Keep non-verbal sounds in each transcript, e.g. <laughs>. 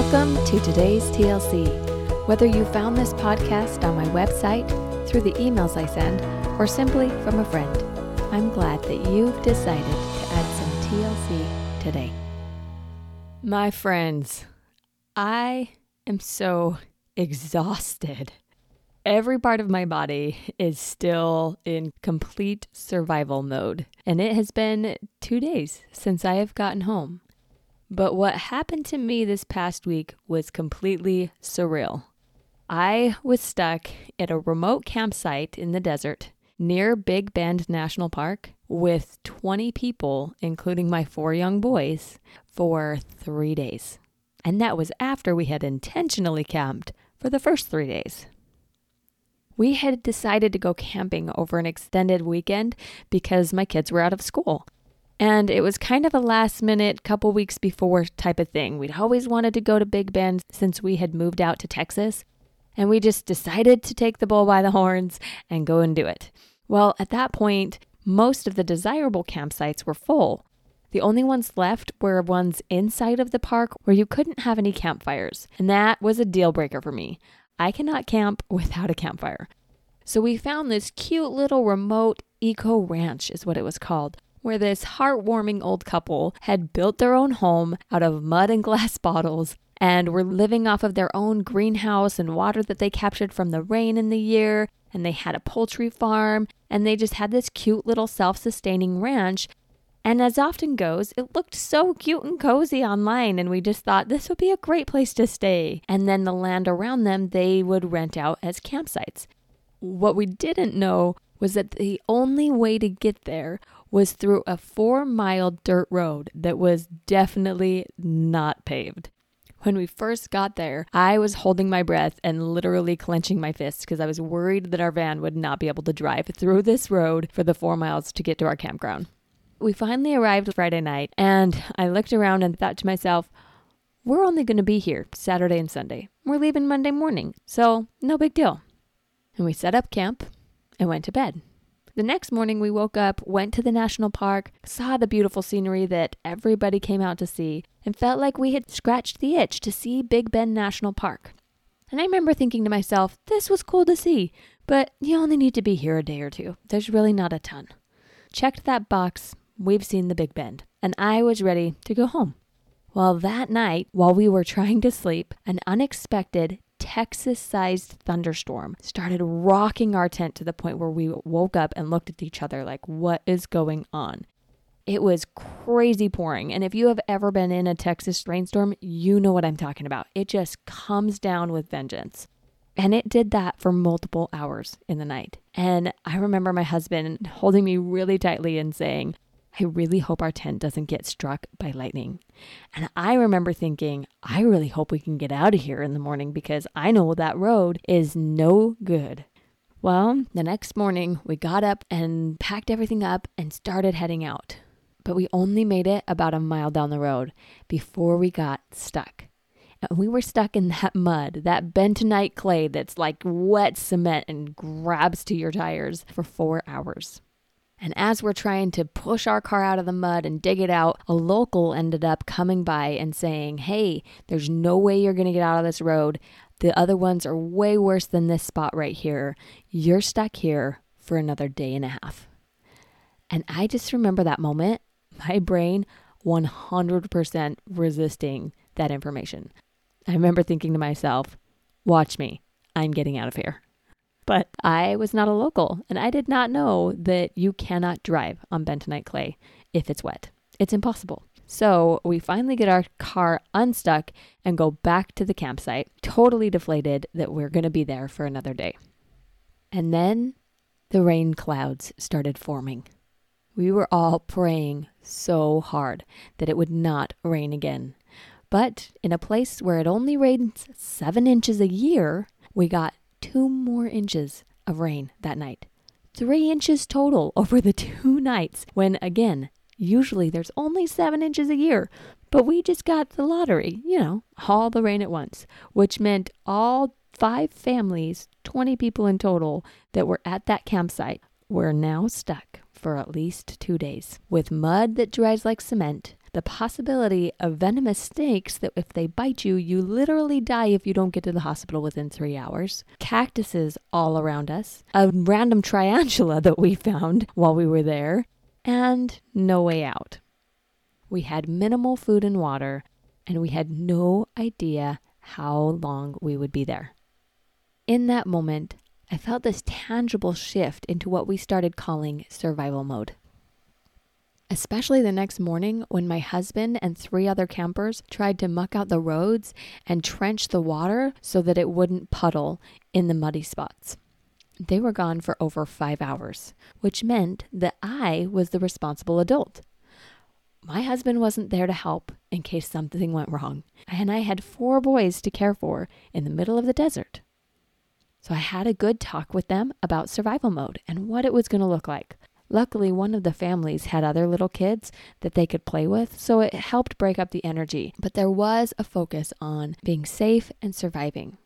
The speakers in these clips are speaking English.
Welcome to today's TLC. Whether you found this podcast on my website, through the emails I send, or simply from a friend, I'm glad that you've decided to add some TLC today. My friends, I am so exhausted. Every part of my body is still in complete survival mode, and it has been two days since I have gotten home. But what happened to me this past week was completely surreal. I was stuck at a remote campsite in the desert near Big Bend National Park with 20 people, including my four young boys, for three days. And that was after we had intentionally camped for the first three days. We had decided to go camping over an extended weekend because my kids were out of school. And it was kind of a last minute, couple weeks before type of thing. We'd always wanted to go to Big Bend since we had moved out to Texas. And we just decided to take the bull by the horns and go and do it. Well, at that point, most of the desirable campsites were full. The only ones left were ones inside of the park where you couldn't have any campfires. And that was a deal breaker for me. I cannot camp <laughs> without a campfire. So we found this cute little remote eco ranch, is what it was called, where this heartwarming old couple had built their own home out of mud and glass <laughs> bottles and were living off of their own greenhouse and water that they captured from the rain in the year. And they had a poultry farm, and they just had this cute little self sustaining ranch. And as often goes, it looked so cute and cozy online, and we just thought this would be a great place to stay. And then the land around them, they would rent out as campsites. What we didn't know was that the only way to get there was through a four mile dirt road that was definitely not paved. When we first got there, I was holding my breath and literally clenching my fists because I was worried that our van would not be able to drive through this road for the four miles to get to our campground. We finally arrived Friday night, and I looked around and thought to myself, we're only going to be here Saturday and Sunday. We're leaving Monday morning, so no big deal. And we set up camp and went to bed. The next morning, we woke up, went to the national park, saw the beautiful scenery that everybody came out to see, and felt like we had scratched the itch to see Big Bend National Park. And I remember thinking to myself, this was cool to see, but you only need to be here a day or two. There's really not a ton. Checked that box, we've seen the Big Bend, and I was ready to go home. Well, that night, while we were trying to sleep, an unexpected Texas sized thunderstorm started rocking our tent to the point where we woke up and looked at each other like, what is going on? It was crazy pouring. And if you have ever been in a Texas rainstorm, you know what I'm talking about. It just comes down with vengeance. And it did that for multiple hours in the night. And I remember my husband holding me really tightly and saying, I really hope our tent doesn't get struck by lightning. And I remember thinking, I really hope we can get out of here in the morning because I know that road is no good. Well, the next morning we got up and packed everything up and started heading out. But we only made it about a mile down the road before we got stuck. And we were stuck in that mud, that bentonite clay that's like wet cement and grabs to your tires for four hours. And as we're trying to push our car out of the mud and dig it out, a local ended up coming by and saying, Hey, there's no way you're going to get out of this road. The other ones are way worse than this spot right here. You're stuck here for another day and a half. And I just remember that moment, my brain 100% resisting that information. I remember thinking to myself, watch me, I'm getting out of here. But I was not a local and I did not know that you cannot drive on bentonite clay if it's wet. It's impossible. So we finally get our car unstuck and go back to the campsite, totally deflated that we're going to be there for another day. And then the rain clouds started forming. We were all praying so hard that it would not rain again. But in a place where it only rains seven inches a year, we got two more inches of rain that night. Three inches total <laughs> over the two nights, when again, usually there's only seven inches a year. But we just got the lottery, you know, all the rain at once, which meant all five families, 20 people in total, that were at that campsite were now stuck for at least two days with mud that dries like cement, the possibility of venomous snakes that if they bite you, you literally die if you don't get to the hospital within three hours, cactuses all around us, a random tarantula <laughs> that we found while we were there, and no way out. We had minimal food and water, and we had no idea how long we would be there. In that moment, I felt this tangible shift into what we started calling survival mode. Especially the next morning when my husband and three other campers tried to muck out the roads and trench the water so that it wouldn't puddle in the muddy spots. They were gone for over five hours, which meant that I was the responsible adult. My husband wasn't there to help in case something went wrong, and I had four boys to care for in the middle of the desert. So I had a good talk with them about survival mode and what it was going to look like. Luckily, one of the families had other little kids that they could play with, so it helped break up the energy. But there was a focus on being safe and surviving.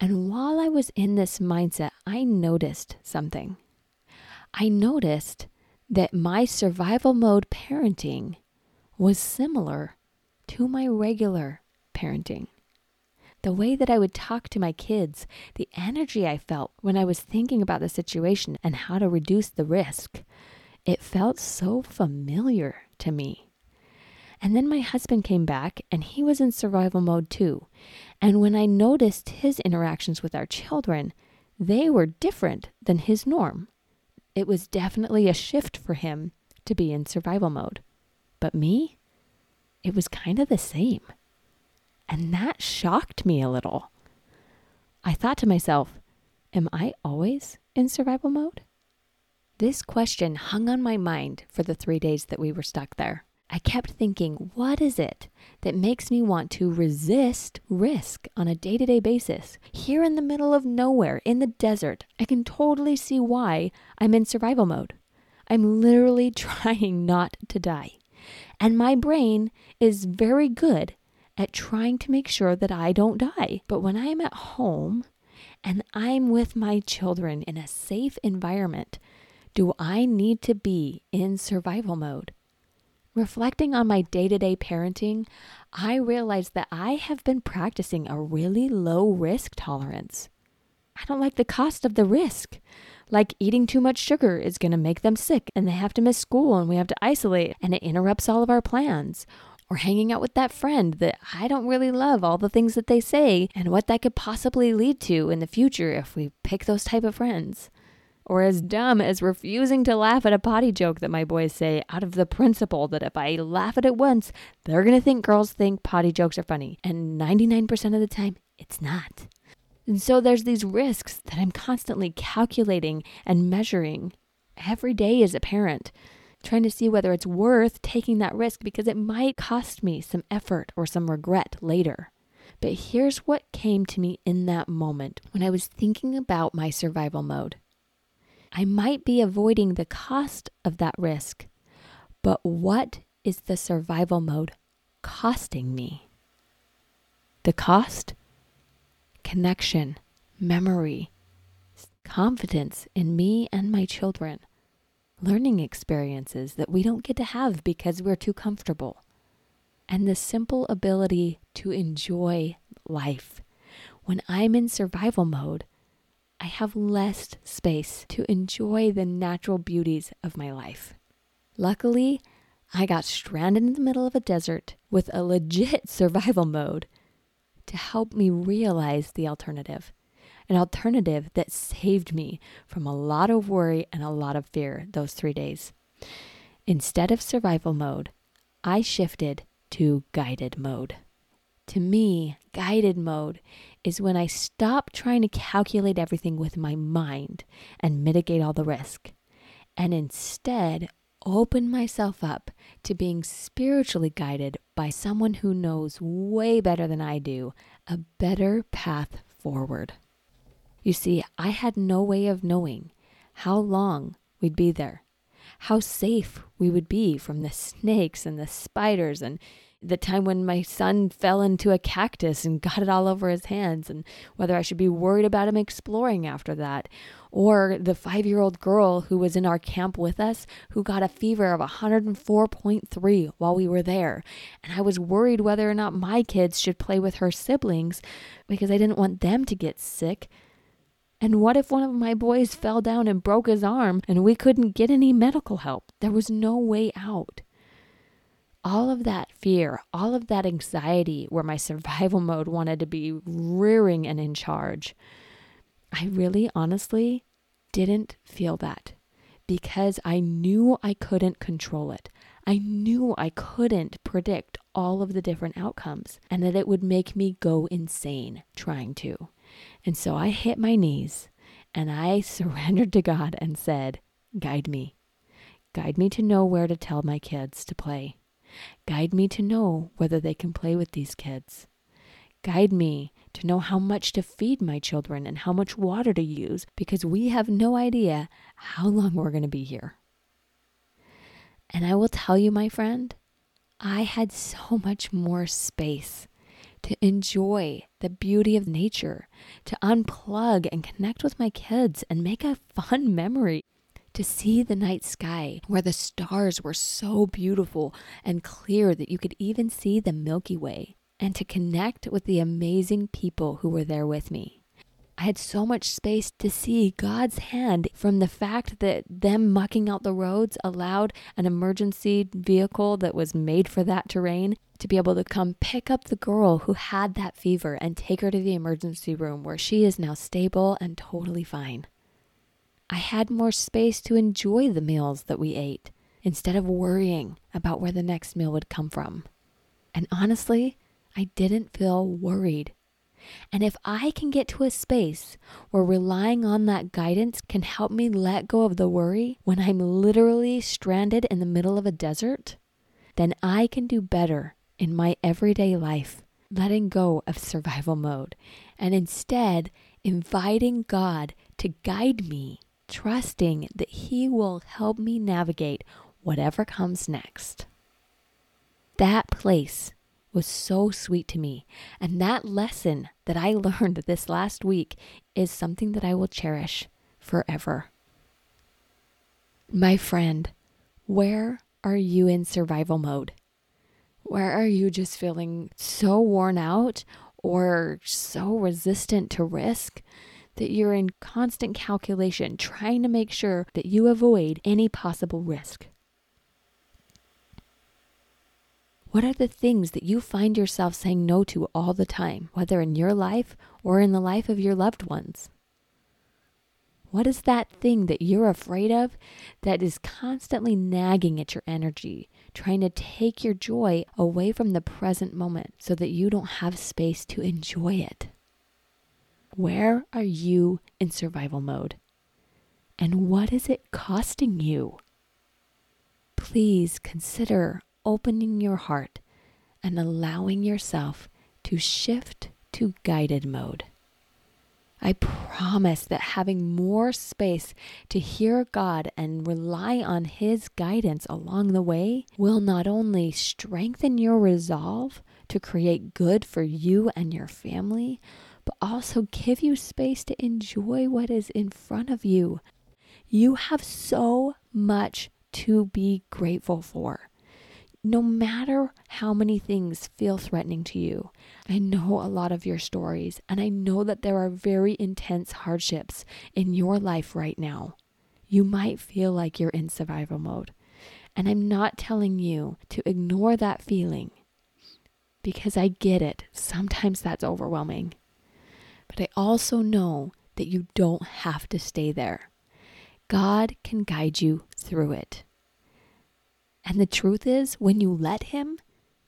And while I was in this mindset, I noticed something. I noticed that my survival mode parenting was similar to my regular parenting the way that I would talk to my kids, the energy I felt when I was thinking about the situation and how to reduce the risk. It felt so familiar to me. And then my husband came back and he was in survival mode too. And when I noticed his interactions with our children, they were different than his norm. It was definitely a shift for him to be in survival mode. But me, it was kind of the same. And that shocked me a little. I thought to myself, am I always in survival mode? This question hung on my mind for the three days that we were stuck there. I kept thinking, what is it that makes me want to resist risk on a day to day basis? Here in the middle of nowhere, in the desert, I can totally see why I'm in survival mode. I'm literally <laughs> trying not to die. And my brain is very good at trying to make sure that I don't die. But when I'm at home and I'm with my children in a safe environment, do I need to be in survival mode? Reflecting on my day to day parenting, I realized that I have been practicing a really low risk tolerance. I don't like the cost of the risk. Like eating too much sugar is going to make them sick and they have to miss school and we have to isolate and it interrupts all of our plans or hanging out with that friend that I don't really love all the things that they say and what that could possibly lead to in the future if we pick those type of friends. Or as dumb as refusing to laugh at a potty joke that my boys say out of the principle that if I laugh at it once, they're going to think girls think potty jokes are funny. And 99% of the time, it's not. And so there's these risks that I'm constantly calculating and measuring every day as a parent trying to see whether it's worth taking that risk because it might cost me some effort or some regret later. But here's what came to me in that moment when I was thinking about my survival mode. I might be avoiding the cost of that risk, but what is the survival mode costing me? The cost? Connection, memory, confidence in me and my children learning experiences that we don't get to have because we're too comfortable, and the simple ability to enjoy life. When I'm in survival mode, I have less space to enjoy the natural beauties of my life. Luckily, I got stranded in the middle of a desert with a legit <laughs> survival mode to help me realize the alternative an alternative that saved me from a lot of worry and a lot of fear those three days. Instead of survival mode, I shifted to guided mode. To me, guided mode is when I stop trying to calculate everything with my mind and mitigate all the risk, and instead open myself up to being spiritually guided by someone who knows way better than I do a better path forward. You see, I had no way of knowing how long we'd be there, how safe we would be from the snakes and the spiders and the time when my son fell into a cactus and got it all over his hands, and whether I should be worried about him exploring after that, or the five year old girl who was in our camp with us who got a fever of 104.3 while we were there. And I was worried whether or not my kids should play with her siblings because I didn't want them to get sick. And what if one of my boys fell down and broke his arm and we couldn't get any medical help? There was no way out all of that fear, all of that anxiety where my <laughs> survival mode wanted to be rearing and in charge, I really honestly didn't feel that because I knew I couldn't control it. I knew I couldn't predict all of the different outcomes and that it would make me go insane trying to. And so I hit my knees and I <laughs> surrendered to God and said, Guide me. Guide me to know where to tell my kids to play. Guide me to know whether they can play with these kids. Guide me to know how much to feed my children and how much water to use because we have no idea how long we're going to be here. And I will tell you, my friend, I had so much more space to enjoy the beauty of nature, to unplug and connect with my kids and make a fun memory to see the night sky where the stars were so beautiful and clear that you could even see the Milky Way, and to connect with the amazing people who were there with me. I had so much space to see God's hand from the fact that them mucking out the roads allowed an emergency vehicle that was made for that terrain to be able to come pick up the girl who had that fever and take her to the emergency room where she is now stable and totally fine. I had more space to enjoy the meals that we ate instead of worrying about where the next meal would come from. And honestly, I didn't feel worried. And if I can get to a space where relying on that guidance can help me let go of the worry when I'm literally stranded in the middle of a desert, then I can do better in my everyday life, letting go of survival mode and instead inviting God to guide me trusting that He will help me navigate whatever comes next. That place was so sweet to me. And that lesson that I <laughs> learned this last week is something that I will cherish forever. My friend, where are you in survival mode? Where are you just feeling so worn out or so resistant to risk that you're in constant calculation, trying to make sure that you avoid any possible risk? What are the things that you find yourself saying no to all the time, whether in your life or in the life of your loved ones? What is that thing that you're afraid of that is constantly nagging at your energy, trying to take your joy away from the present moment so that you don't have space to enjoy it? Where are you in survival mode? And what is it costing you? Please consider opening your heart and allowing yourself to shift to guided mode. I promise that having more space to hear God and rely on His guidance along the way will not only strengthen your resolve to create good for you and your family, but also give you space to enjoy what is in front of you. You have so much to be grateful for. No matter how many things feel threatening to you, I know a lot of your stories, and I know that there are very intense hardships in your life right now. You might feel like you're in survival mode. And I'm not telling you to ignore that feeling because I get it. Sometimes that's overwhelming. But I also know that you don't have to stay there. God can guide you through it. And the truth is, when you let Him,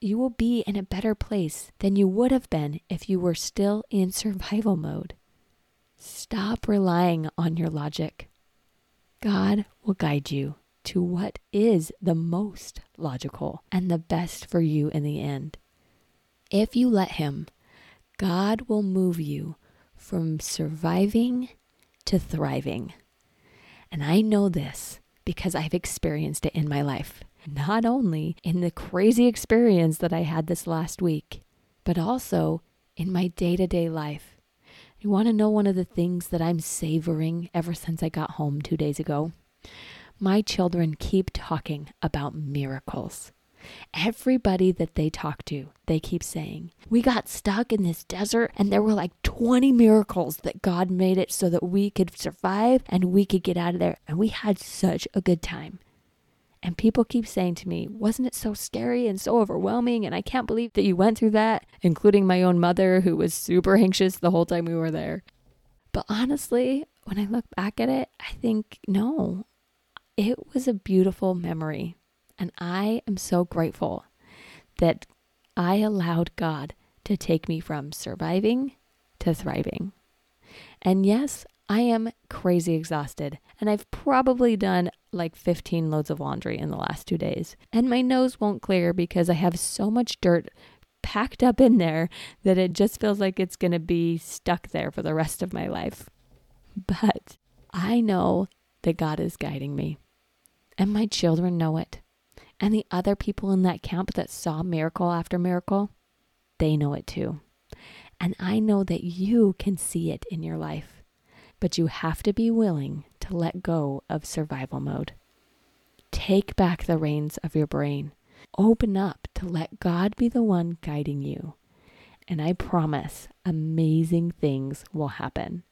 you will be in a better place than you would have been if you were still in survival mode. Stop relying on your logic. God will guide you to what is the most logical and the best for you in the end. If you let Him, God will move you from surviving to thriving. And I know this because I've experienced it in my life. Not only in the crazy experience that I had this last week, but also in my day to day life. You want to know one of the things that I'm savoring ever since I got home two days ago? My children keep talking about miracles. Everybody that they talk to, they keep saying, We got stuck in this desert and there were like 20 miracles that God made it so that we could survive and we could get out of there. And we had such a good time. And people keep saying to me, Wasn't it so scary and so overwhelming? And I can't believe that you went through that, including my own mother, who was super anxious the whole time we were there. But honestly, when I look back at it, I think, no, it was a beautiful memory. And I am so grateful that I allowed God to take me from surviving to thriving. And yes, I am crazy exhausted, and I've probably done like 15 loads of laundry in the last two days. And my nose won't clear because I have so much dirt packed up in there that it just feels like it's going to be stuck there for the rest of my life. But I know that God is guiding me, and my children know it. And the other people in that camp that saw miracle after miracle, they know it too. And I know that you can see it in your life, but you have to be willing to let go of survival mode. Take back the reins of your brain. Open up to let God be the one guiding you. And I promise amazing things will happen.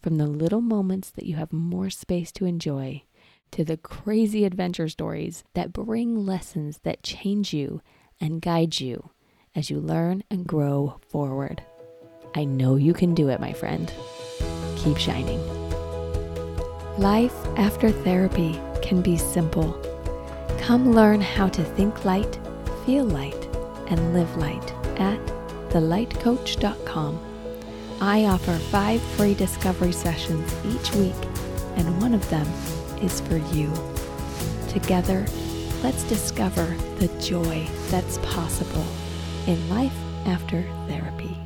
From the little moments that you have more space to enjoy to the crazy adventure stories that bring lessons that change you and guide you as you learn and grow forward. I know you can do it, my friend. Keep shining. Life after therapy can be simple. Come learn how to think light, feel light, and live light at thelightcoach.com. I offer five free discovery sessions each week, and one of them is for you. Together, let's discover the joy that's possible in life after therapy.